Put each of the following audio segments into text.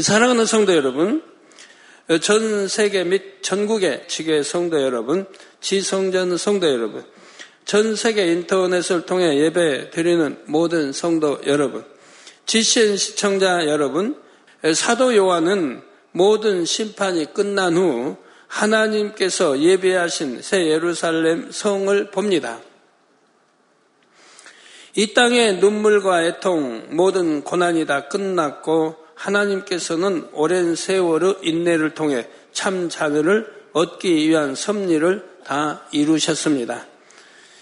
사랑하는 성도 여러분, 전 세계 및 전국의 지교의 성도 여러분, 지성전 성도 여러분, 전 세계 인터넷을 통해 예배 드리는 모든 성도 여러분, 지신 시청자 여러분, 사도 요한은 모든 심판이 끝난 후 하나님께서 예배하신 새 예루살렘 성을 봅니다. 이 땅의 눈물과 애통, 모든 고난이 다 끝났고 하나님께서는 오랜 세월의 인내를 통해 참 자녀를 얻기 위한 섭리를 다 이루셨습니다.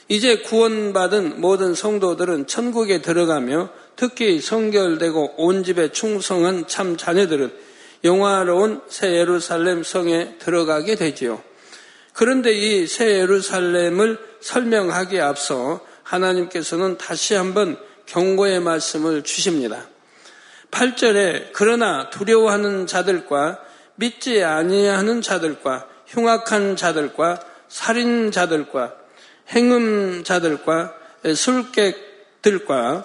이제 구원받은 모든 성도들은 천국에 들어가며 특히 성결되고 온 집에 충성한 참 자녀들은 영화로운 새 예루살렘 성에 들어가게 되지요. 그런데 이 새 예루살렘을 설명하기에 앞서 하나님께서는 다시 한번 경고의 말씀을 주십니다. 8절에 그러나 두려워하는 자들과 믿지 아니하는 자들과 흉악한 자들과 살인자들과 행음자들과 술객들과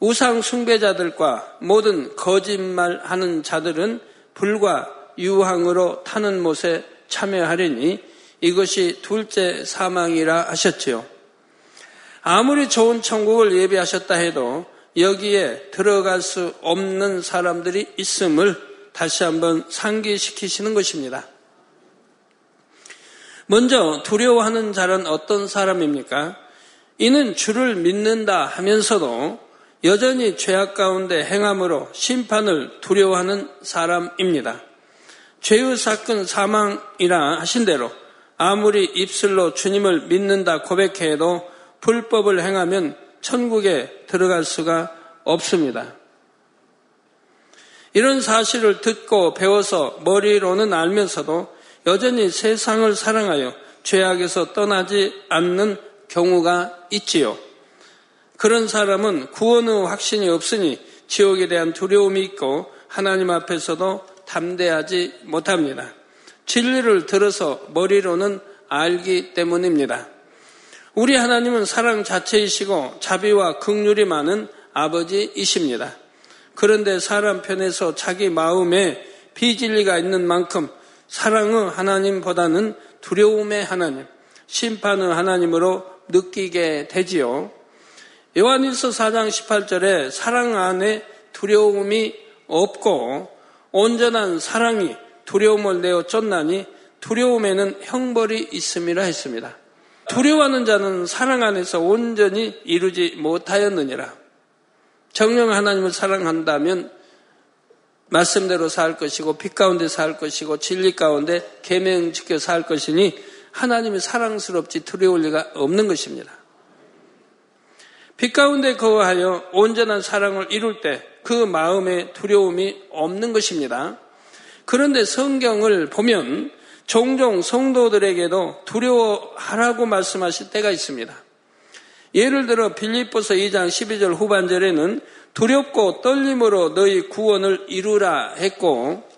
우상 숭배자들과 모든 거짓말하는 자들은 불과 유황으로 타는 못에 참여하려니 이것이 둘째 사망이라 하셨지요. 아무리 좋은 천국을 예비하셨다 해도 여기에 들어갈 수 없는 사람들이 있음을 다시 한번 상기시키시는 것입니다. 먼저 두려워하는 자는 어떤 사람입니까? 이는 주를 믿는다 하면서도 여전히 죄악 가운데 행함으로 심판을 두려워하는 사람입니다. 죄의 사건 사망이라 하신 대로 아무리 입술로 주님을 믿는다 고백해도 불법을 행하면 천국에 들어갈 수가 없습니다. 이런 사실을 듣고 배워서 머리로는 알면서도 여전히 세상을 사랑하여 죄악에서 떠나지 않는 경우가 있지요. 그런 사람은 구원의 확신이 없으니 지옥에 대한 두려움이 있고 하나님 앞에서도 담대하지 못합니다. 진리를 들어서 머리로는 알기 때문입니다. 우리 하나님은 사랑 자체이시고 자비와 극률이 많은 아버지이십니다. 그런데 사람 편에서 자기 마음에 비진리가 있는 만큼 사랑의 하나님보다는 두려움의 하나님, 심판의 하나님으로 느끼게 되지요. 요한일서 4장 18절에 사랑 안에 두려움이 없고 온전한 사랑이 두려움을 내어 쫓나니 두려움에는 형벌이 있음이라 했습니다. 두려워하는 자는 사랑 안에서 온전히 이루지 못하였느니라. 정령 하나님을 사랑한다면 말씀대로 살 것이고 빛 가운데 살 것이고 진리 가운데 계명 지켜 살 것이니 하나님이 사랑스럽지 두려울 리가 없는 것입니다. 빛 가운데 거하여 온전한 사랑을 이룰 때 그 마음에 두려움이 없는 것입니다. 그런데 성경을 보면 종종 성도들에게도 두려워하라고 말씀하실 때가 있습니다. 예를 들어 빌립보서 2장 12절 후반절에는 두렵고 떨림으로 너희 구원을 이루라 했고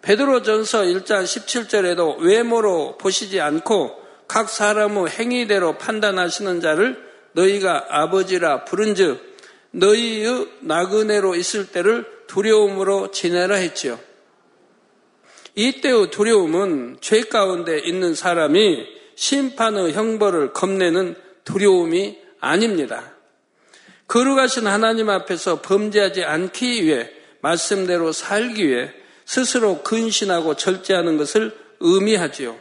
베드로전서 1장 17절에도 외모로 보시지 않고 각 사람의 행위대로 판단하시는 자를 너희가 아버지라 부른즉 너희의 나그네로 있을 때를 두려움으로 지내라 했지요. 이때의 두려움은 죄 가운데 있는 사람이 심판의 형벌을 겁내는 두려움이 아닙니다. 거룩하신 하나님 앞에서 범죄하지 않기 위해 말씀대로 살기 위해 스스로 근신하고 절제하는 것을 의미하지요.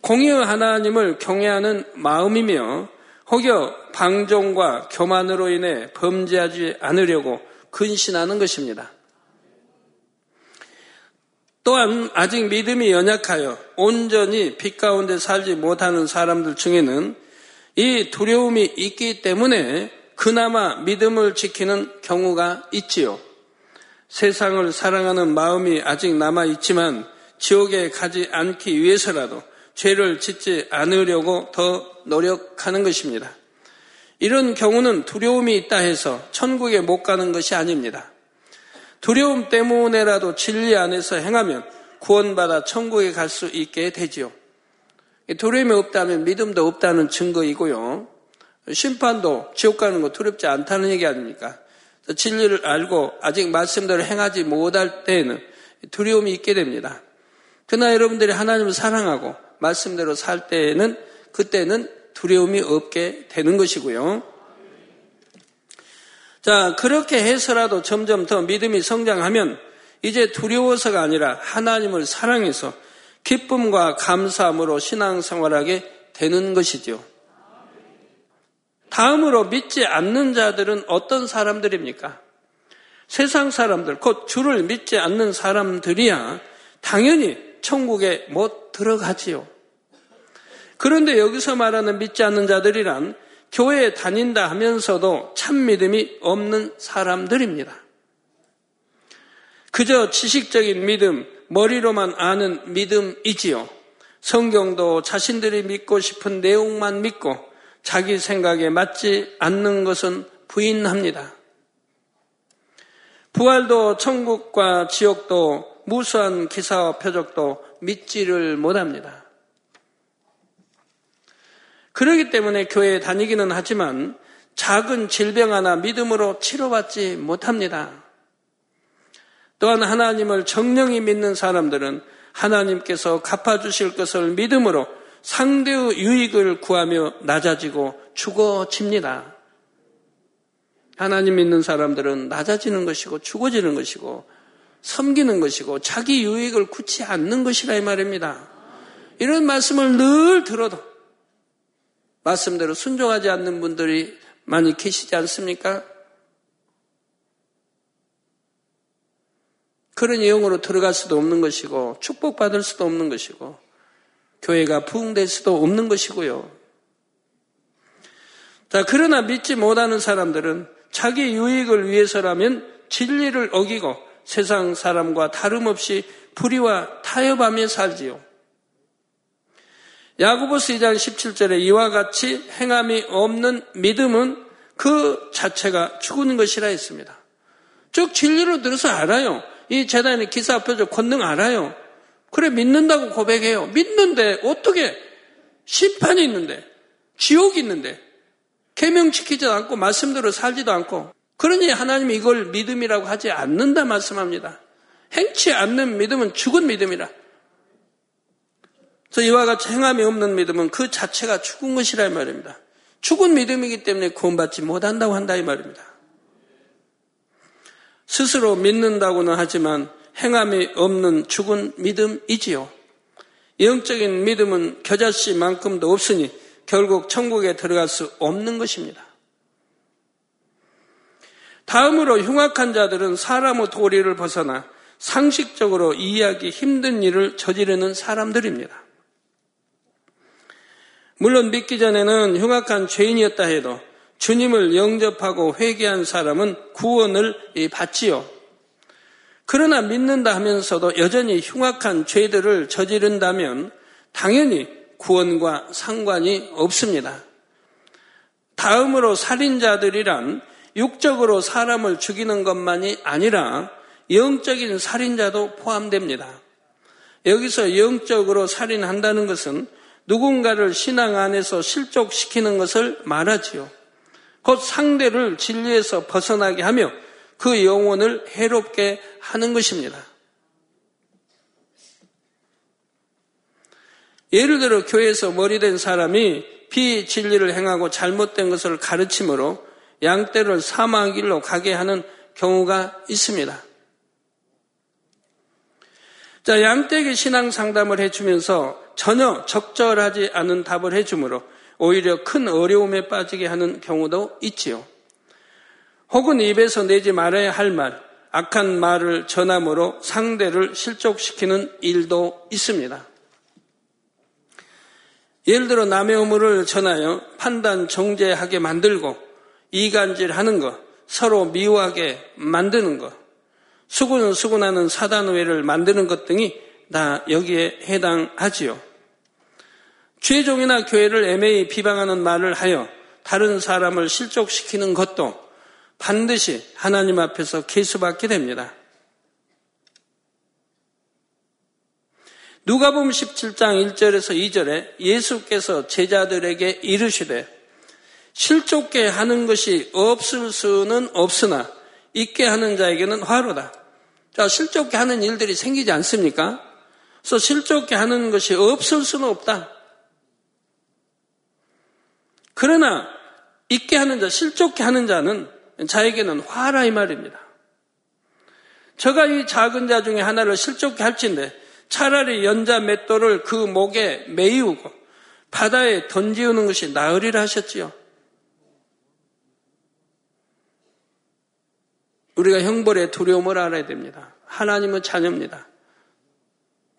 공의의 하나님을 경외하는 마음이며 혹여 방종과 교만으로 인해 범죄하지 않으려고 근신하는 것입니다. 또한 아직 믿음이 연약하여 온전히 빛 가운데 살지 못하는 사람들 중에는 이 두려움이 있기 때문에 그나마 믿음을 지키는 경우가 있지요. 세상을 사랑하는 마음이 아직 남아 있지만 지옥에 가지 않기 위해서라도 죄를 짓지 않으려고 더 노력하는 것입니다. 이런 경우는 두려움이 있다 해서 천국에 못 가는 것이 아닙니다. 두려움 때문에라도 진리 안에서 행하면 구원받아 천국에 갈 수 있게 되지요. 두려움이 없다면 믿음도 없다는 증거이고요. 심판도 지옥 가는 거 두렵지 않다는 얘기 아닙니까? 진리를 알고 아직 말씀대로 행하지 못할 때에는 두려움이 있게 됩니다. 그러나 여러분들이 하나님을 사랑하고 말씀대로 살 때에는 그때는 두려움이 없게 되는 것이고요. 자, 그렇게 해서라도 점점 더 믿음이 성장하면 이제 두려워서가 아니라 하나님을 사랑해서 기쁨과 감사함으로 신앙생활하게 되는 것이죠. 다음으로 믿지 않는 자들은 어떤 사람들입니까? 세상 사람들, 곧 주를 믿지 않는 사람들이야 당연히 천국에 못 들어가지요. 그런데 여기서 말하는 믿지 않는 자들이란 교회에 다닌다 하면서도 참 믿음이 없는 사람들입니다. 그저 지식적인 믿음, 머리로만 아는 믿음이지요. 성경도 자신들이 믿고 싶은 내용만 믿고 자기 생각에 맞지 않는 것은 부인합니다. 부활도 천국과 지옥도 무수한 기사와 표적도 믿지를 못합니다. 그러기 때문에 교회에 다니기는 하지만 작은 질병 하나 믿음으로 치료받지 못합니다. 또한 하나님을 정령히 믿는 사람들은 하나님께서 갚아주실 것을 믿음으로 상대의 유익을 구하며 낮아지고 죽어집니다. 하나님 믿는 사람들은 낮아지는 것이고 죽어지는 것이고 섬기는 것이고 자기 유익을 굳지 않는 것이라 이 말입니다. 이런 말씀을 늘 들어도 말씀대로 순종하지 않는 분들이 많이 계시지 않습니까? 그런 내용으로 들어갈 수도 없는 것이고 축복받을 수도 없는 것이고 교회가 부흥될 수도 없는 것이고요. 자, 그러나 믿지 못하는 사람들은 자기 유익을 위해서라면 진리를 어기고 세상 사람과 다름없이 불의와 타협하며 살지요. 야구보스 2장 17절에 이와 같이 행함이 없는 믿음은 그 자체가 죽은 것이라 했습니다. 쭉 진리로 들어서 알아요. 이 재단의 기사 표적 권능 알아요. 그래 믿는다고 고백해요. 믿는데 어떻게 심판이 있는데 지옥이 있는데 계명 지키지도 않고 말씀대로 살지도 않고 그러니 하나님이 이걸 믿음이라고 하지 않는다 말씀합니다. 행치 않는 믿음은 죽은 믿음이라. 그래서 이와 같이 행함이 없는 믿음은 그 자체가 죽은 것이라 이 말입니다. 죽은 믿음이기 때문에 구원받지 못한다고 한다 이 말입니다. 스스로 믿는다고는 하지만 행함이 없는 죽은 믿음이지요. 영적인 믿음은 겨자씨만큼도 없으니 결국 천국에 들어갈 수 없는 것입니다. 다음으로 흉악한 자들은 사람의 도리를 벗어나 상식적으로 이해하기 힘든 일을 저지르는 사람들입니다. 물론 믿기 전에는 흉악한 죄인이었다 해도 주님을 영접하고 회개한 사람은 구원을 받지요. 그러나 믿는다 하면서도 여전히 흉악한 죄들을 저지른다면 당연히 구원과 상관이 없습니다. 다음으로 살인자들이란 육적으로 사람을 죽이는 것만이 아니라 영적인 살인자도 포함됩니다. 여기서 영적으로 살인한다는 것은 누군가를 신앙 안에서 실족시키는 것을 말하지요. 곧 상대를 진리에서 벗어나게 하며 그 영혼을 해롭게 하는 것입니다. 예를 들어 교회에서 머리된 사람이 비진리를 행하고 잘못된 것을 가르침으로 양떼를 사망 길로 가게 하는 경우가 있습니다. 자, 양떼에게 신앙 상담을 해주면서 전혀 적절하지 않은 답을 해주므로 오히려 큰 어려움에 빠지게 하는 경우도 있지요. 혹은 입에서 내지 말아야 할 말, 악한 말을 전함으로 상대를 실족시키는 일도 있습니다. 예를 들어 남의 의무를 전하여 판단 정죄하게 만들고 이간질 하는 것, 서로 미워하게 만드는 것, 수군 수군하는 사단회를 만드는 것 등이 다 여기에 해당하지요. 죄종이나 교회를 애매히 비방하는 말을 하여 다른 사람을 실족시키는 것도 반드시 하나님 앞에서 계수받게 됩니다. 누가복음 17장 1절에서 2절에 예수께서 제자들에게 이르시되 실족게 하는 것이 없을 수는 없으나 있게 하는 자에게는 화로다. 자, 실족게 하는 일들이 생기지 않습니까? 그래서 실족게 하는 것이 없을 수는 없다. 그러나 있게 하는 자, 실족게 하는 자는 자에게는 화라 이 말입니다. 저가 이 작은 자 중에 하나를 실족게 할진데 차라리 연자 맷돌을 그 목에 매이우고 바다에 던지우는 것이 나으리라 하셨지요. 우리가 형벌의 두려움을 알아야 됩니다. 하나님은 자녀입니다.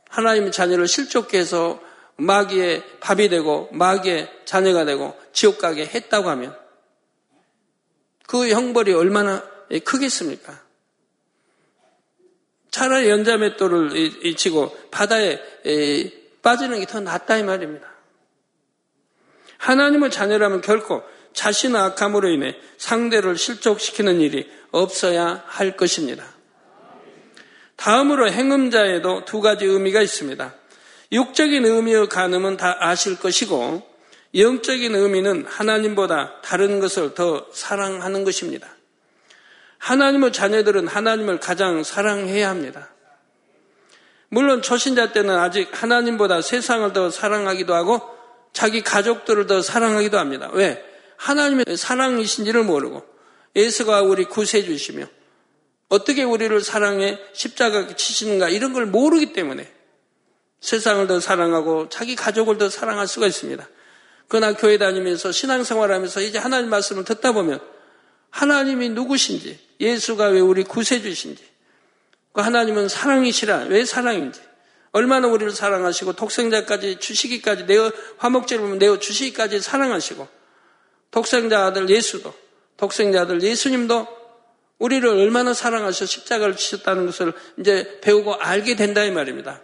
하나님의 자녀를 실족게 해서 마귀의 밥이 되고 마귀의 자녀가 되고 지옥 가게 했다고 하면 그 형벌이 얼마나 크겠습니까? 차라리 연자맷돌을 치고 바다에 빠지는 게 더 낫다 이 말입니다. 하나님의 자녀라면 결코 자신의 악함으로 인해 상대를 실족시키는 일이 없어야 할 것입니다. 다음으로 행음자에도 두 가지 의미가 있습니다. 육적인 의미의 간음은 다 아실 것이고 영적인 의미는 하나님보다 다른 것을 더 사랑하는 것입니다. 하나님의 자녀들은 하나님을 가장 사랑해야 합니다. 물론 초신자 때는 아직 하나님보다 세상을 더 사랑하기도 하고 자기 가족들을 더 사랑하기도 합니다. 왜? 하나님의 사랑이신지를 모르고 예수가 우리 구세주시며 어떻게 우리를 사랑해 십자가 치시는가 이런 걸 모르기 때문에 세상을 더 사랑하고 자기 가족을 더 사랑할 수가 있습니다. 그러나 교회 다니면서 신앙생활하면서 이제 하나님 말씀을 듣다 보면 하나님이 누구신지 예수가 왜 우리 구세주신지 그 하나님은 사랑이시라 왜 사랑인지 얼마나 우리를 사랑하시고 독생자까지 주시기까지 내어 화목제를 내어 주시기까지 사랑하시고 독생자 아들 예수도 독생자 아들 예수님도 우리를 얼마나 사랑하셔 십자가를 지셨다는 것을 이제 배우고 알게 된다 이 말입니다.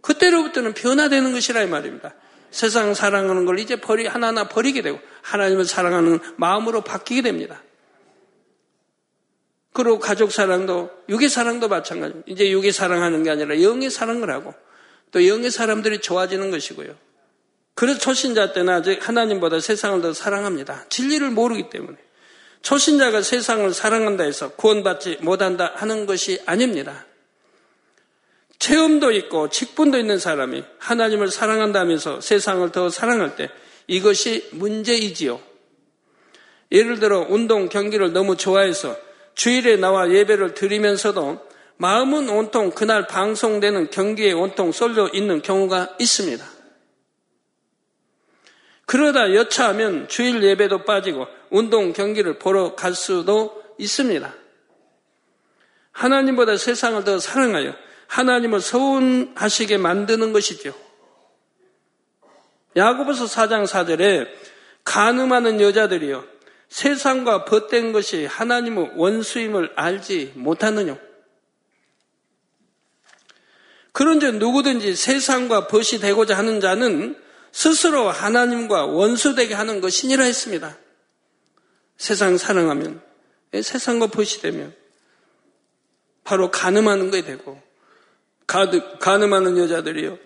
그때로부터는 변화되는 것이라 이 말입니다. 세상 사랑하는 걸 이제 버리 하나하나 버리게 되고 하나님을 사랑하는 마음으로 바뀌게 됩니다. 그리고 가족 사랑도 육의 사랑도 마찬가지입니다. 이제 육의 사랑하는 게 아니라 영의 사랑을 하고 또 영의 사람들이 좋아지는 것이고요. 그래서 초신자 때는 아직 하나님보다 세상을 더 사랑합니다. 진리를 모르기 때문에. 초신자가 세상을 사랑한다 해서 구원받지 못한다 하는 것이 아닙니다. 체험도 있고 직분도 있는 사람이 하나님을 사랑한다면서 세상을 더 사랑할 때 이것이 문제이지요. 예를 들어 운동 경기를 너무 좋아해서 주일에 나와 예배를 드리면서도 마음은 온통 그날 방송되는 경기에 온통 쏠려 있는 경우가 있습니다. 그러다 여차하면 주일 예배도 빠지고 운동 경기를 보러 갈 수도 있습니다. 하나님보다 세상을 더 사랑하여 하나님을 서운하시게 만드는 것이죠. 야고보서 4장 4절에 가늠하는 여자들이요 세상과 벗된 것이 하나님의 원수임을 알지 못하느냐. 그런즉 누구든지 세상과 벗이 되고자 하는 자는 스스로 하나님과 원수되게 하는 것이니라 했습니다. 세상 사랑하면, 세상과 벗이 되면, 바로 가늠하는 것이 되고, 가늠하는 여자들이요.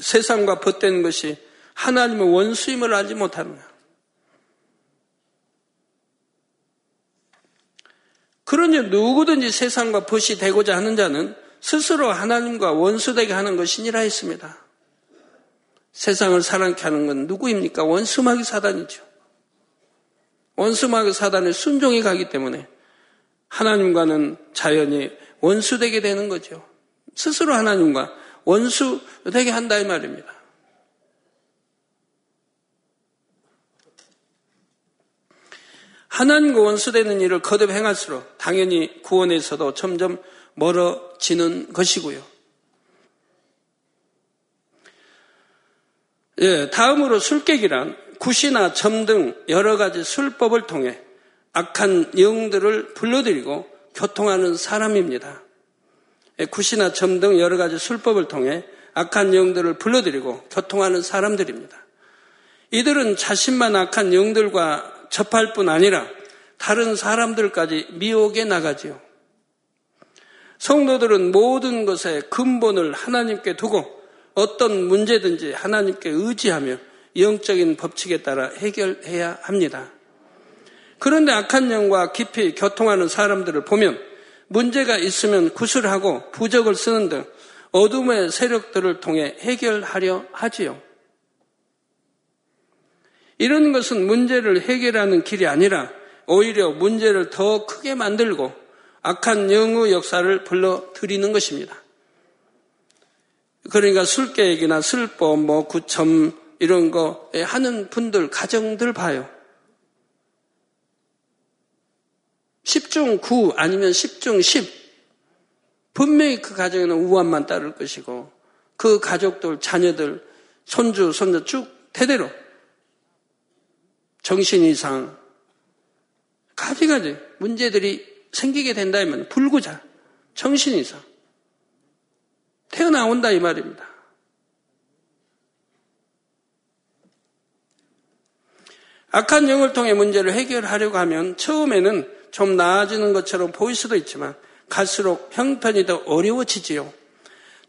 세상과 벗된 것이 하나님의 원수임을 알지 거야. 그러니 누구든지 세상과 벗이 되고자 하는 자는 스스로 하나님과 원수되게 하는 것이니라 했습니다. 세상을 사랑케 하는 건 누구입니까? 원수마귀 사단이죠. 원수마귀 사단에 순종이 가기 때문에 하나님과는 자연히 원수되게 되는 거죠. 스스로 하나님과 원수 되게 한다 이 말입니다. 하나님과 원수되는 일을 거듭 행할수록 당연히 구원에서도 점점 멀어지는 것이고요. 예, 다음으로 술객이란 굿이나 점 등 여러 가지 술법을 통해 악한 영들을 불러들이고 교통하는 사람입니다. 예, 굿이나 점 등 여러 가지 술법을 통해 악한 영들을 불러들이고 교통하는 사람들입니다. 이들은 자신만 악한 영들과 접할 뿐 아니라 다른 사람들까지 미혹에 나가지요. 성도들은 모든 것의 근본을 하나님께 두고 어떤 문제든지 하나님께 의지하며 영적인 법칙에 따라 해결해야 합니다. 그런데 악한 영과 깊이 교통하는 사람들을 보면 문제가 있으면 구술하고 부적을 쓰는 등 어둠의 세력들을 통해 해결하려 하지요. 이런 것은 문제를 해결하는 길이 아니라 오히려 문제를 더 크게 만들고 악한 영의 역사를 불러들이는 것입니다. 그러니까 술깨기나 술법, 뭐 구점 이런 거 하는 분들, 가정들 봐요. 10중 9 아니면 10중 10. 분명히 그 가정에는 우환만 따를 것이고 그 가족들, 자녀들, 손주, 손자 쭉 대대로 정신 이상 가지가지 문제들이 생기게 된다면 불구자 정신 이상 태어나온다 이 말입니다. 악한 영을 통해 문제를 해결하려고 하면 처음에는 좀 나아지는 것처럼 보일 수도 있지만 갈수록 형편이 더 어려워지지요.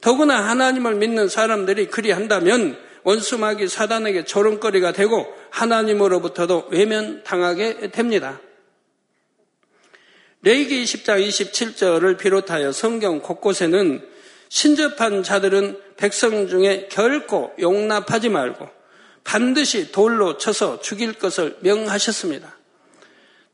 더구나 하나님을 믿는 사람들이 그리한다면 원수마귀 사단에게 조롱거리가 되고 하나님으로부터도 외면당하게 됩니다. 레이기 20장 27절을 비롯하여 성경 곳곳에는 신접한 자들은 백성 중에 결코 용납하지 말고 반드시 돌로 쳐서 죽일 것을 명하셨습니다.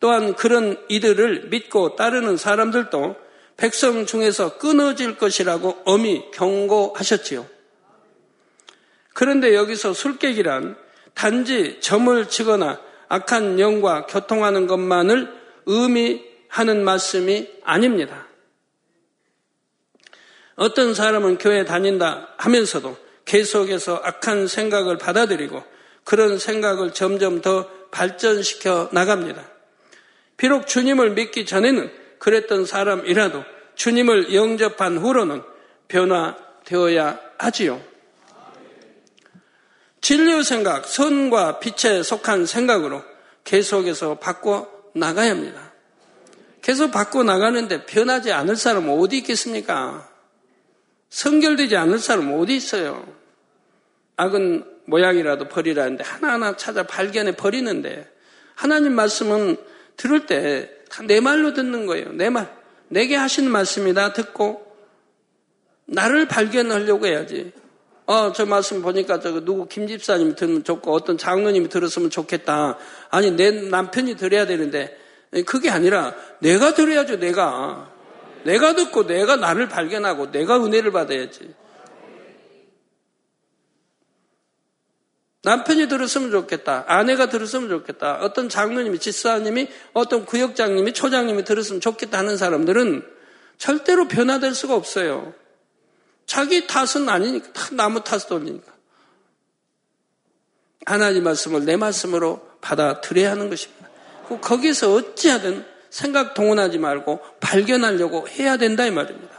또한 그런 이들을 믿고 따르는 사람들도 백성 중에서 끊어질 것이라고 엄히 경고하셨지요. 그런데 여기서 술객이란 단지 점을 치거나 악한 영과 교통하는 것만을 의미하는 말씀이 아닙니다. 어떤 사람은 교회 다닌다 하면서도 계속해서 악한 생각을 받아들이고 그런 생각을 점점 더 발전시켜 나갑니다. 비록 주님을 믿기 전에는 그랬던 사람이라도 주님을 영접한 후로는 변화되어야 하지요. 진리의 생각, 선과 빛에 속한 생각으로 계속해서 바꿔 나가야 합니다. 계속 바꿔 나가는데 변하지 않을 사람 어디 있겠습니까? 성결되지 않을 사람 어디 있어요? 악은 모양이라도 버리라는데 하나하나 찾아 발견해 버리는데 하나님 말씀은 들을 때 다 내 말로 듣는 거예요. 내 말. 내게 하신 말씀이다 듣고 나를 발견하려고 해야지. 어, 저 말씀 보니까 저 누구 김 집사님이 들으면 좋고 어떤 장로님이 들었으면 좋겠다. 아니, 내 남편이 들어야 되는데 그게 아니라 내가 들어야죠, 내가. 내가 듣고 내가 나를 발견하고 내가 은혜를 받아야지. 남편이 들었으면 좋겠다. 아내가 들었으면 좋겠다. 어떤 장로님이, 집사님이, 어떤 구역장님이, 초장님이 들었으면 좋겠다 하는 사람들은 절대로 변화될 수가 없어요. 자기 탓은 아니니까, 다 나무 탓을 돌리니까. 하나님 말씀을 내 말씀으로 받아들여야 하는 것입니다. 거기서 어찌하든 생각 동원하지 말고 발견하려고 해야 된다 이 말입니다.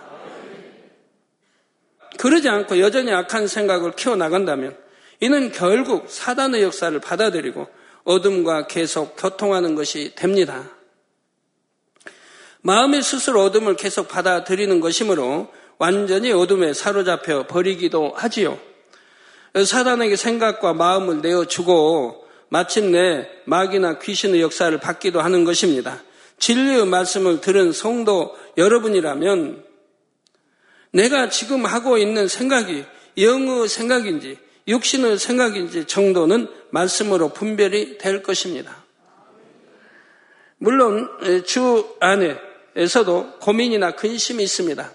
그러지 않고 여전히 악한 생각을 키워나간다면 이는 결국 사단의 역사를 받아들이고 어둠과 계속 교통하는 것이 됩니다. 마음이 스스로 어둠을 계속 받아들이는 것이므로 완전히 어둠에 사로잡혀 버리기도 하지요. 사단에게 생각과 마음을 내어주고 마침내 마귀나 귀신의 역사를 받기도 하는 것입니다. 진리의 말씀을 들은 성도 여러분이라면 내가 지금 하고 있는 생각이 영의 생각인지 육신의 생각인지 정도는 말씀으로 분별이 될 것입니다. 물론 주 안에서도 고민이나 근심이 있습니다.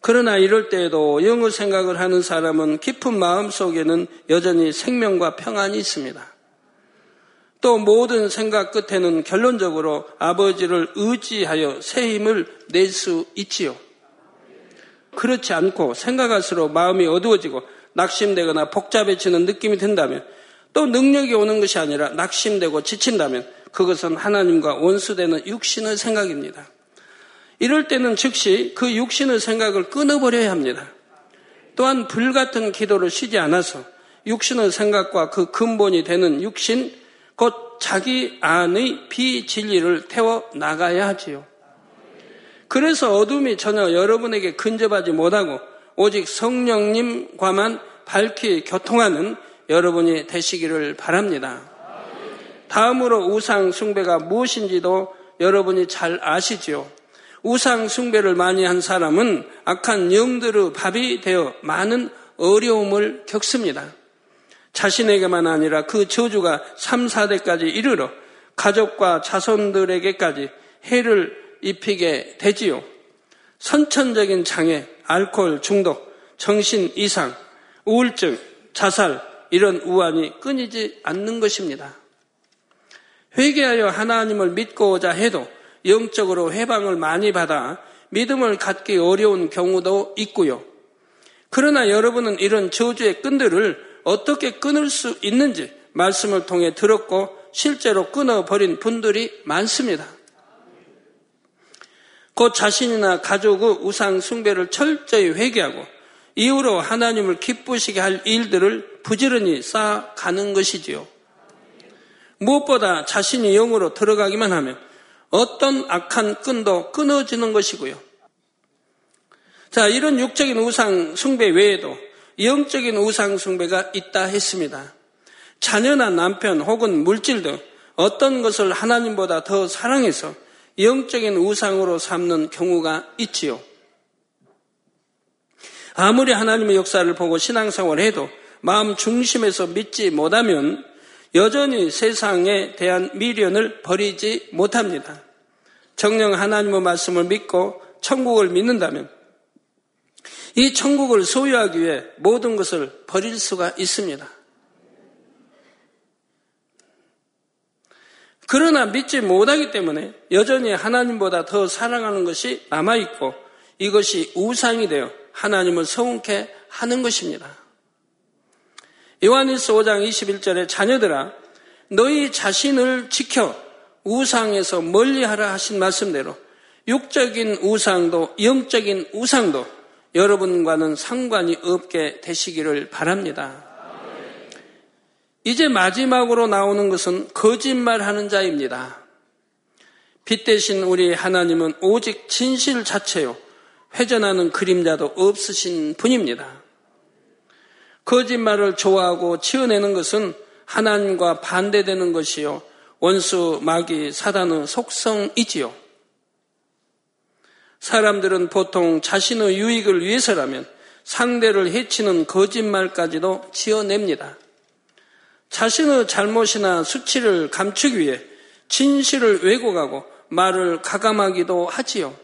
그러나 이럴 때에도 영의 생각을 하는 사람은 깊은 마음 속에는 여전히 생명과 평안이 있습니다. 또 모든 생각 끝에는 결론적으로 아버지를 의지하여 새 힘을 낼 수 있지요. 그렇지 않고 생각할수록 마음이 어두워지고 낙심되거나 복잡해지는 느낌이 든다면 또 능력이 오는 것이 아니라 낙심되고 지친다면 그것은 하나님과 원수되는 육신의 생각입니다. 이럴 때는 즉시 그 육신의 생각을 끊어버려야 합니다. 또한 불같은 기도를 쉬지 않아서 육신의 생각과 그 근본이 되는 육신, 곧 자기 안의 비진리를 태워 나가야 하지요. 그래서 어둠이 전혀 여러분에게 근접하지 못하고 오직 성령님과만 밝히 교통하는 여러분이 되시기를 바랍니다. 다음으로 우상 숭배가 무엇인지도 여러분이 잘 아시지요. 우상 숭배를 많이 한 사람은 악한 영들의 밥이 되어 많은 어려움을 겪습니다. 자신에게만 아니라 그 저주가 3, 4대까지 이르러 가족과 자손들에게까지 해를 입히게 되지요. 선천적인 장애, 알코올 중독, 정신 이상, 우울증, 자살, 이런 우환이 끊이지 않는 것입니다. 회개하여 하나님을 믿고자 해도 영적으로 해방을 많이 받아 믿음을 갖기 어려운 경우도 있고요. 그러나 여러분은 이런 저주의 끈들을 어떻게 끊을 수 있는지 말씀을 통해 들었고 실제로 끊어버린 분들이 많습니다. 곧 자신이나 가족의 우상 숭배를 철저히 회개하고 이후로 하나님을 기쁘시게 할 일들을 부지런히 쌓아가는 것이지요. 무엇보다 자신이 영으로 들어가기만 하면 어떤 악한 끈도 끊어지는 것이고요. 자, 이런 육적인 우상 숭배 외에도 영적인 우상 숭배가 있다 했습니다. 자녀나 남편 혹은 물질 등 어떤 것을 하나님보다 더 사랑해서 영적인 우상으로 삼는 경우가 있지요. 아무리 하나님의 역사를 보고 신앙생활을 해도 마음 중심에서 믿지 못하면 여전히 세상에 대한 미련을 버리지 못합니다. 정령 하나님의 말씀을 믿고 천국을 믿는다면 이 천국을 소유하기 위해 모든 것을 버릴 수가 있습니다. 그러나 믿지 못하기 때문에 여전히 하나님보다 더 사랑하는 것이 남아있고 이것이 우상이 되어 하나님을 서운케 하는 것입니다. 요한일서 5장 21절에 자녀들아 너희 자신을 지켜 우상에서 멀리하라 하신 말씀대로 육적인 우상도 영적인 우상도 여러분과는 상관이 없게 되시기를 바랍니다. 이제 마지막으로 나오는 것은 거짓말하는 자입니다. 빛 대신 우리 하나님은 오직 진실 자체요. 회전하는 그림자도 없으신 분입니다. 거짓말을 좋아하고 치어내는 것은 하나님과 반대되는 것이요. 원수, 마귀, 사단의 속성이지요. 사람들은 보통 자신의 유익을 위해서라면 상대를 해치는 거짓말까지도 지어냅니다. 자신의 잘못이나 수치를 감추기 위해 진실을 왜곡하고 말을 가감하기도 하지요.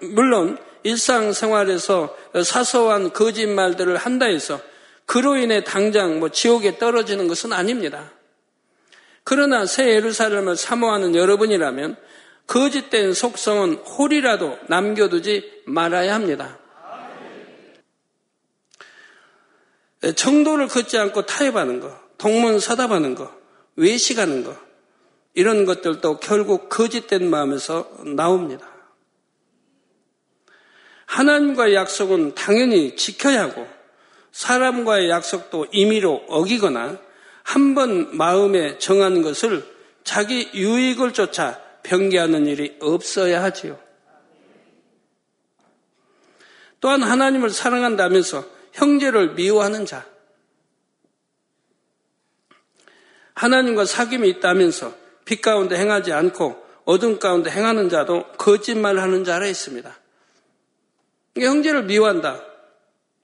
물론 일상생활에서 사소한 거짓말들을 한다 해서 그로 인해 당장 뭐 지옥에 떨어지는 것은 아닙니다. 그러나 새 예루살렘을 사모하는 여러분이라면 거짓된 속성은 홀이라도 남겨두지 말아야 합니다. 정도를 걷지 않고 타협하는 것, 동문 서답하는 것, 외식하는 것, 이런 것들도 결국 거짓된 마음에서 나옵니다. 하나님과의 약속은 당연히 지켜야 하고 사람과의 약속도 임의로 어기거나 한 번 마음에 정한 것을 자기 유익을 쫓아 변개하는 일이 없어야 하지요. 또한 하나님을 사랑한다면서 형제를 미워하는 자, 하나님과 사귐이 있다면서 빛 가운데 행하지 않고 어둠 가운데 행하는 자도 거짓말 하는 자라 있습니다. 형제를 미워한다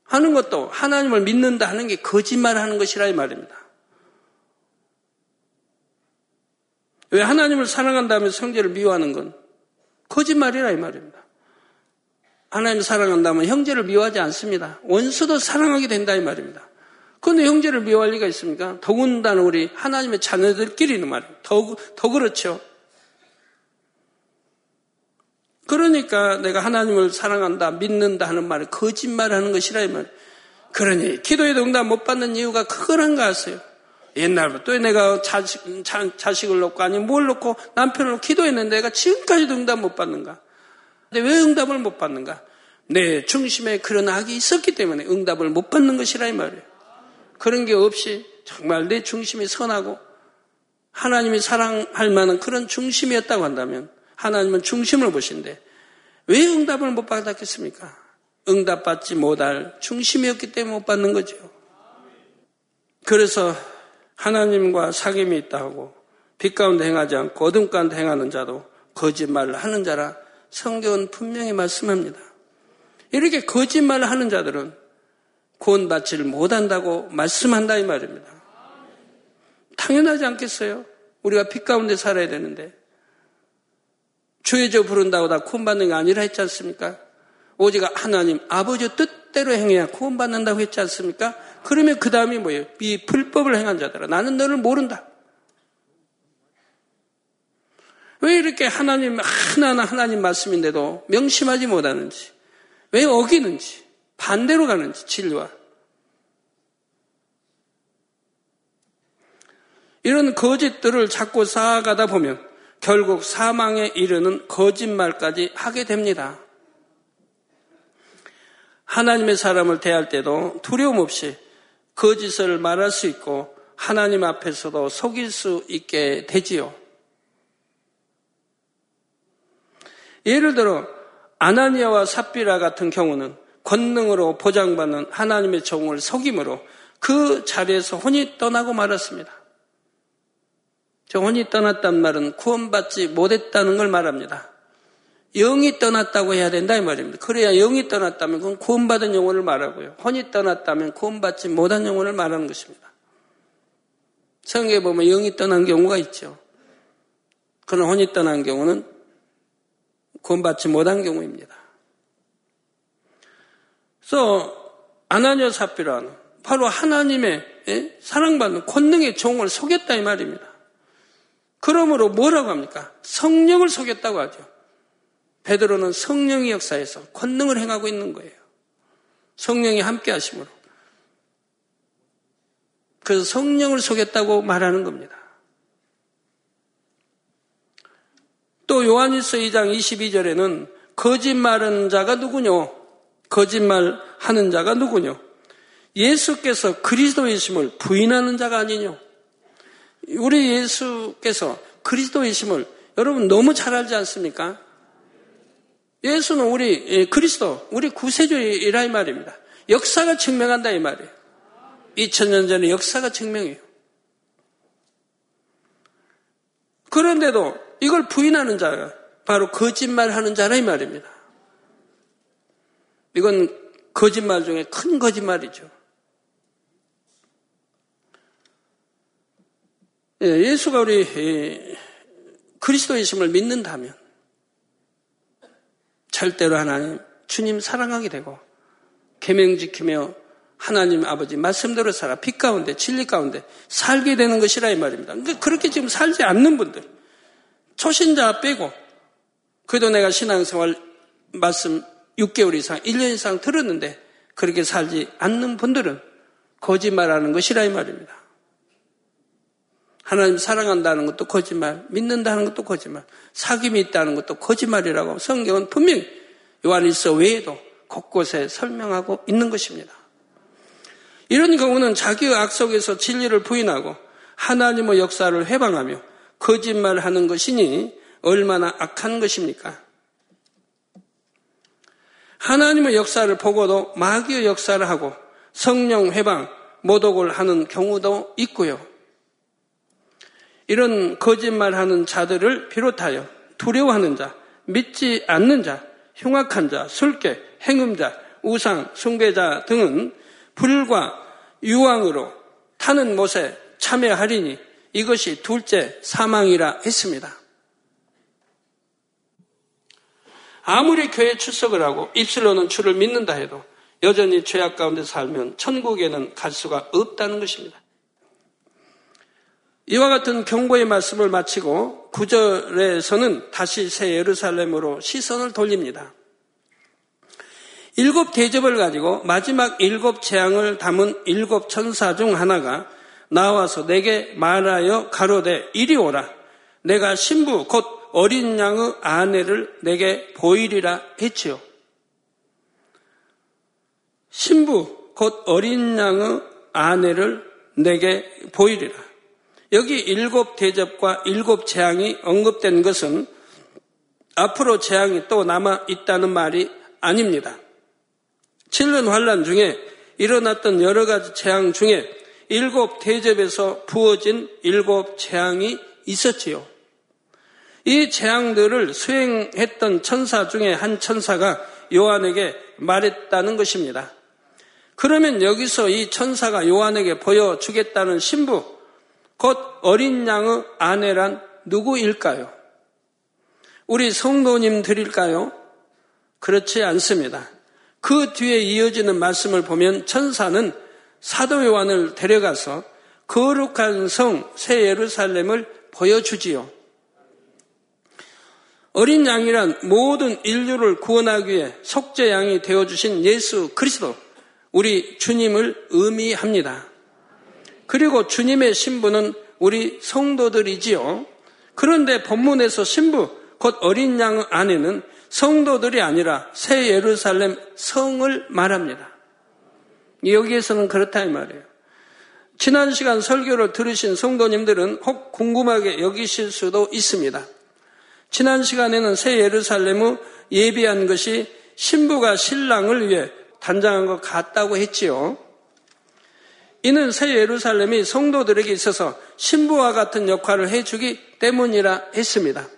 하는 것도 하나님을 믿는다 하는 게 거짓말 하는 것이라 이 말입니다. 왜 하나님을 사랑한다면 형제를 미워하는 건 거짓말이라 이 말입니다. 하나님을 사랑한다면 형제를 미워하지 않습니다. 원수도 사랑하게 된다 이 말입니다. 그런데 형제를 미워할 리가 있습니까? 더군다나 우리 하나님의 자녀들끼리는 말이에요. 더, 더 그렇죠. 그러니까 내가 하나님을 사랑한다, 믿는다 하는 말을 거짓말 하는 것이라 이 말. 그러니 기도에도 응답 못 받는 이유가 그거란가 하세요. 옛날부터 내가 자식, 자 식을 놓고 아니 뭘 놓고 남편을 놓고 기도했는데 내가 지금까지도 응답 못 받는가? 근데 왜 응답을 못 받는가? 내 중심에 그런 악이 있었기 때문에 응답을 못 받는 것이라 이 말이에요. 그런 게 없이 정말 내 중심이 선하고 하나님이 사랑할 만한 그런 중심이었다고 한다면 하나님은 중심을 보신데 왜 응답을 못 받았겠습니까? 응답받지 못할 중심이었기 때문에 못 받는 거죠. 그래서 하나님과 사귐이 있다고 빛 가운데 행하지 않고 어둠 가운데 행하는 자도 거짓말을 하는 자라 성경은 분명히 말씀합니다. 이렇게 거짓말을 하는 자들은 구원받지를 못한다고 말씀한다 이 말입니다. 당연하지 않겠어요? 우리가 빛 가운데 살아야 되는데 주의 저 부른다고 다 구원받는 게 아니라 했지 않습니까? 오직 하나님 아버지 뜻대로 행해야 구원받는다고 했지 않습니까? 그러면 그 다음이 뭐예요? 이 불법을 행한 자들아 나는 너를 모른다. 왜 이렇게 하나님 하나하나 하나님 말씀인데도 명심하지 못하는지 왜 어기는지 반대로 가는지 진리와 이런 거짓들을 자꾸 쌓아가다 보면 결국 사망에 이르는 거짓말까지 하게 됩니다. 하나님의 사람을 대할 때도 두려움 없이 거짓을 말할 수 있고 하나님 앞에서도 속일 수 있게 되지요. 예를 들어 아나니아와 삽비라 같은 경우는 권능으로 보장받는 하나님의 종을 속임으로 그 자리에서 혼이 떠나고 말았습니다. 혼이 떠났단 말은 구원받지 못했다는 걸 말합니다. 영이 떠났다고 해야 된다 이 말입니다. 그래야 영이 떠났다면 그건 구원받은 영혼을 말하고요. 혼이 떠났다면 구원받지 못한 영혼을 말하는 것입니다. 성경에 보면 영이 떠난 경우가 있죠. 그러나 혼이 떠난 경우는 구원받지 못한 경우입니다. 그래서 아나니아 사피라는 바로 하나님의 예? 사랑받는 권능의 종을 속였다 이 말입니다. 그러므로 뭐라고 합니까? 성령을 속였다고 하죠. 베드로는 성령의 역사에서 권능을 행하고 있는 거예요. 성령이 함께 하심으로. 그래서 성령을 속였다고 말하는 겁니다. 또 요한일서 2장 22절에는 거짓말하는 자가 누구뇨? 거짓말 하는 자가 누구뇨? 예수께서 그리스도이심을 부인하는 자가 아니뇨? 우리 예수께서 그리스도이심을 여러분 너무 잘 알지 않습니까? 예수는 우리 예, 그리스도, 우리 구세주이라 이 말입니다. 역사가 증명한다 이 말이에요. 2000년 전에 역사가 증명해요. 그런데도 이걸 부인하는 자가 바로 거짓말하는 자라 이 말입니다. 이건 거짓말 중에 큰 거짓말이죠. 예, 예수가 우리 그리스도이심을 믿는다면 절대로 하나님 주님 사랑하게 되고 계명 지키며 하나님 아버지 말씀대로 살아 빛 가운데 진리 가운데 살게 되는 것이라 이 말입니다. 그러니까 그렇게 지금 살지 않는 분들 초신자 빼고 그래도 내가 신앙생활 말씀 6개월 이상 1년 이상 들었는데 그렇게 살지 않는 분들은 거짓말하는 것이라 이 말입니다. 하나님 사랑한다는 것도 거짓말, 믿는다는 것도 거짓말, 사귐이 있다는 것도 거짓말이라고 성경은 분명히 요한일서 외에도 곳곳에 설명하고 있는 것입니다. 이런 경우는 자기의 악속에서 진리를 부인하고 하나님의 역사를 회방하며 거짓말하는 것이니 얼마나 악한 것입니까? 하나님의 역사를 보고도 마귀의 역사를 하고 성령 회방, 모독을 하는 경우도 있고요. 이런 거짓말하는 자들을 비롯하여 두려워하는 자, 믿지 않는 자, 흉악한 자, 술객, 행음자, 우상, 숭배자 등은 불과 유황으로 타는 못에 참여하리니 이것이 둘째 사망이라 했습니다. 아무리 교회 출석을 하고 입술로는 주를 믿는다 해도 여전히 죄악 가운데 살면 천국에는 갈 수가 없다는 것입니다. 이와 같은 경고의 말씀을 마치고 구절에서는 다시 새 예루살렘으로 시선을 돌립니다. 일곱 대접을 가지고 마지막 일곱 재앙을 담은 일곱 천사 중 하나가 나와서 내게 말하여 가로되 이리 오라. 내가 신부 곧 어린 양의 아내를 내게 보이리라 했지요. 신부 곧 어린 양의 아내를 내게 보이리라. 여기 일곱 대접과 일곱 재앙이 언급된 것은 앞으로 재앙이 또 남아 있다는 말이 아닙니다. 7년 환란 중에 일어났던 여러 가지 재앙 중에 일곱 대접에서 부어진 일곱 재앙이 있었지요. 이 재앙들을 수행했던 천사 중에 한 천사가 요한에게 말했다는 것입니다. 그러면 여기서 이 천사가 요한에게 보여주겠다는 신부, 곧 어린 양의 아내란 누구일까요? 우리 성도님 들일까요? 그렇지 않습니다. 그 뒤에 이어지는 말씀을 보면 천사는 사도 요한을 데려가서 거룩한 성 새 예루살렘을 보여주지요. 어린 양이란 모든 인류를 구원하기 위해 속죄 양이 되어 주신 예수 그리스도 우리 주님을 의미합니다. 그리고 주님의 신부는 우리 성도들이지요. 그런데 본문에서 신부 곧 어린 양 안에는 성도들이 아니라 새 예루살렘 성을 말합니다. 여기에서는 그렇다 이 말이에요. 지난 시간 설교를 들으신 성도님들은 혹 궁금하게 여기실 수도 있습니다. 지난 시간에는 새 예루살렘의 예비한 것이 신부가 신랑을 위해 단장한 것 같다고 했지요. 이는 새 예루살렘이 성도들에게 있어서 신부와 같은 역할을 해주기 때문이라 했습니다.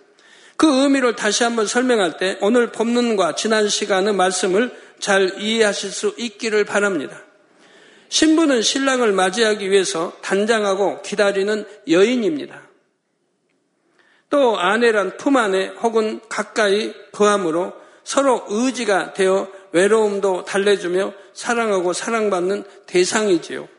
그 의미를 다시 한번 설명할 때 오늘 본문과 지난 시간의 말씀을 잘 이해하실 수 있기를 바랍니다. 신부는 신랑을 맞이하기 위해서 단장하고 기다리는 여인입니다. 또 아내란 품 안에 혹은 가까이 거함으로 서로 의지가 되어 외로움도 달래주며 사랑하고 사랑받는 대상이지요.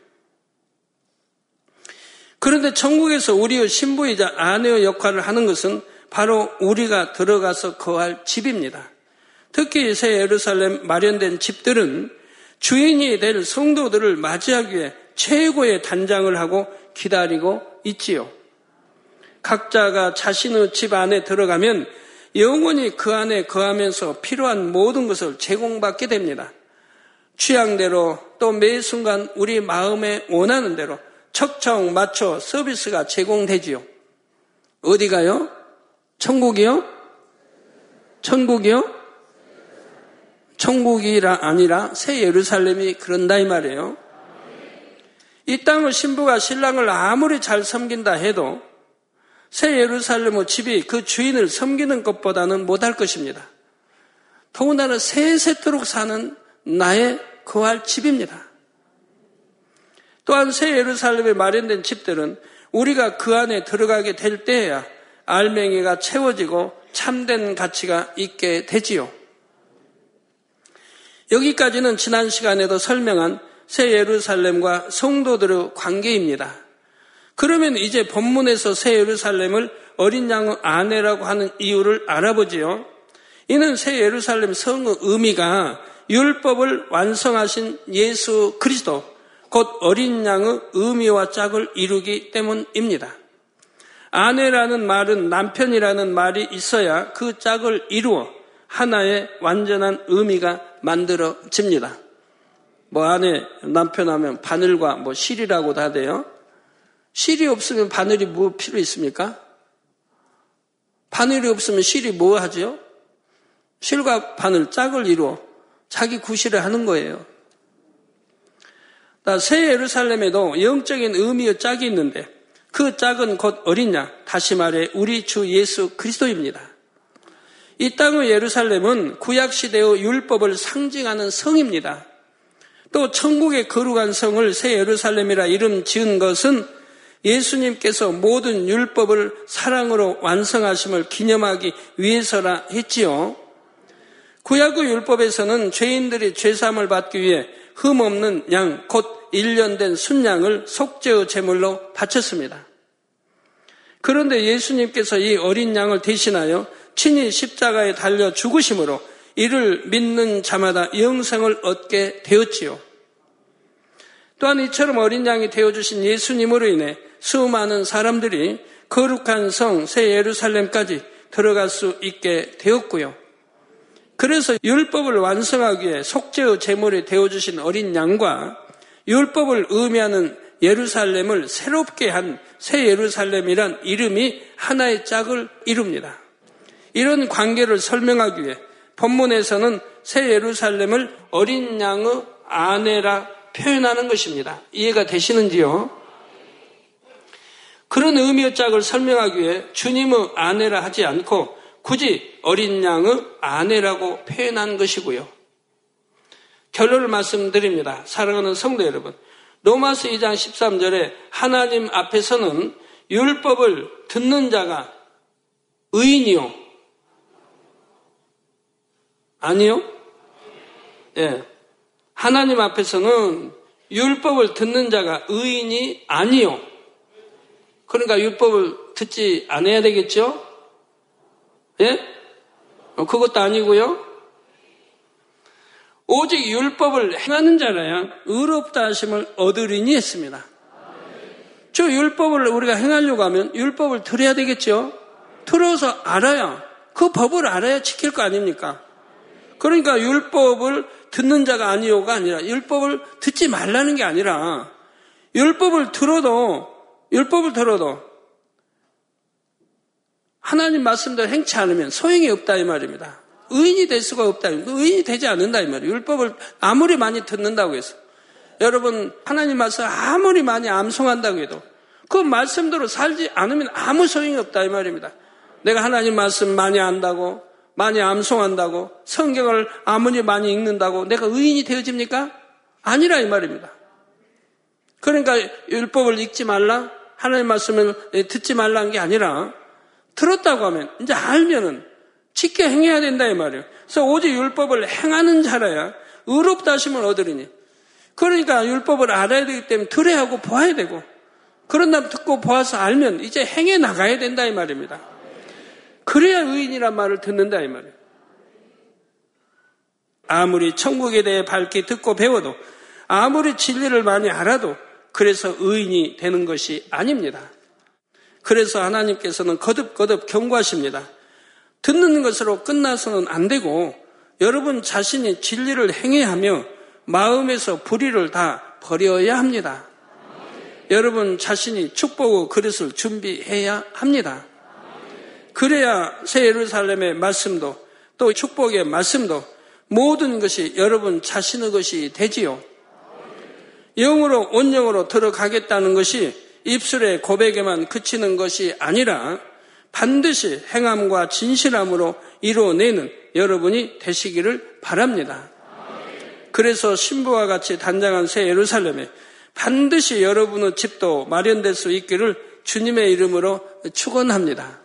그런데 천국에서 우리의 신부이자 아내의 역할을 하는 것은 바로 우리가 들어가서 거할 집입니다. 특히 새 예루살렘 마련된 집들은 주인이 될 성도들을 맞이하기 위해 최고의 단장을 하고 기다리고 있지요. 각자가 자신의 집 안에 들어가면 영원히 그 안에 거하면서 필요한 모든 것을 제공받게 됩니다. 취향대로 또 매 순간 우리 마음에 원하는 대로 척척 맞춰 서비스가 제공되지요. 어디 가요? 천국이요? 천국이요? 천국이라 아니라 새 예루살렘이 그런다 이 말이에요. 이 땅의 신부가 신랑을 아무리 잘 섬긴다 해도 새 예루살렘의 집이 그 주인을 섬기는 것보다는 못할 것입니다. 더군다나 세세토록 사는 나의 거할 집입니다. 또한 새 예루살렘에 마련된 집들은 우리가 그 안에 들어가게 될 때에야 알맹이가 채워지고 참된 가치가 있게 되지요. 여기까지는 지난 시간에도 설명한 새 예루살렘과 성도들의 관계입니다. 그러면 이제 본문에서 새 예루살렘을 어린 양의 아내라고 하는 이유를 알아보지요. 이는 새 예루살렘 성의 의미가 율법을 완성하신 예수 그리스도, 곧 어린 양의 의미와 짝을 이루기 때문입니다. 아내라는 말은 남편이라는 말이 있어야 그 짝을 이루어 하나의 완전한 의미가 만들어집니다. 뭐 아내, 남편 하면 바늘과 뭐 실이라고도 하대요. 실이 없으면 바늘이 뭐 필요 있습니까? 바늘이 없으면 실이 뭐 하죠? 실과 바늘 짝을 이루어 자기 구실을 하는 거예요. 새 예루살렘에도 영적인 의미의 짝이 있는데 그 짝은 곧 어린 양, 다시 말해 우리 주 예수 그리스도입니다. 이 땅의 예루살렘은 구약 시대의 율법을 상징하는 성입니다. 또 천국의 거룩한 성을 새 예루살렘이라 이름 지은 것은 예수님께서 모든 율법을 사랑으로 완성하심을 기념하기 위해서라 했지요. 구약의 율법에서는 죄인들이 죄사함을 받기 위해 흠 없는 양, 곧 1년 된 순양을 속죄의 제물로 바쳤습니다. 그런데 예수님께서 이 어린 양을 대신하여 친히 십자가에 달려 죽으심으로 이를 믿는 자마다 영생을 얻게 되었지요. 또한 이처럼 어린 양이 되어주신 예수님으로 인해 수많은 사람들이 거룩한 성 새 예루살렘까지 들어갈 수 있게 되었고요. 그래서 율법을 완성하기 위해 속죄의 제물이 되어주신 어린 양과 율법을 의미하는 예루살렘을 새롭게 한 새 예루살렘이란 이름이 하나의 짝을 이룹니다. 이런 관계를 설명하기 위해 본문에서는 새 예루살렘을 어린 양의 아내라 표현하는 것입니다. 이해가 되시는지요? 그런 의미의 짝을 설명하기 위해 주님의 아내라 하지 않고 굳이 어린 양의 아내라고 표현한 것이고요. 결론을 말씀드립니다. 사랑하는 성도 여러분. 로마서 2장 13절에 하나님 앞에서는 율법을 듣는 자가 의인이요. 아니요? 예. 하나님 앞에서는 율법을 듣는 자가 의인이 아니요. 그러니까 율법을 듣지 않아야 되겠죠? 예? 어, 그것도 아니고요. 오직 율법을 행하는 자라야 의롭다 하심을 얻으리니 했습니다. 저 율법을 우리가 행하려고 하면 율법을 들어야 되겠죠? 들어서 알아야 그 법을 알아야 지킬 거 아닙니까? 그러니까 율법을 듣는 자가 아니요가 아니라 율법을 듣지 말라는 게 아니라 율법을 들어도 율법을 들어도 하나님 말씀대로 행치 않으면 소용이 없다 이 말입니다. 의인이 될 수가 없다. 의인이 되지 않는다 이 말이에요. 율법을 아무리 많이 듣는다고 해서 여러분 하나님 말씀 아무리 많이 암송한다고 해도 그 말씀대로 살지 않으면 아무 소용이 없다 이 말입니다. 내가 하나님 말씀 많이 안다고 많이 암송한다고 성경을 아무리 많이 읽는다고 내가 의인이 되어집니까? 아니라 이 말입니다. 그러니까 율법을 읽지 말라 하나님 말씀을 듣지 말라는 게 아니라 들었다고 하면 이제 알면은 지켜 행해야 된다 이 말이에요. 그래서 오직 율법을 행하는 자라야 의롭다 하심을 얻으리니. 그러니까 율법을 알아야 되기 때문에 들어야 하고 보아야 되고 그런 다음 듣고 보아서 알면 이제 행해 나가야 된다 이 말입니다. 그래야 의인이란 말을 듣는다 이 말이에요. 아무리 천국에 대해 밝게 듣고 배워도 아무리 진리를 많이 알아도 그래서 의인이 되는 것이 아닙니다. 그래서 하나님께서는 거듭거듭 경고하십니다. 듣는 것으로 끝나서는 안 되고 여러분 자신이 진리를 행해야 하며 마음에서 불의를 다 버려야 합니다. 여러분 자신이 축복의 그릇을 준비해야 합니다. 그래야 새 예루살렘의 말씀도 또 축복의 말씀도 모든 것이 여러분 자신의 것이 되지요. 영으로 온영으로 들어가겠다는 것이 입술의 고백에만 그치는 것이 아니라 반드시 행함과 진실함으로 이루어내는 여러분이 되시기를 바랍니다. 그래서 신부와 같이 단장한 새 예루살렘에 반드시 여러분의 집도 마련될 수 있기를 주님의 이름으로 축원합니다.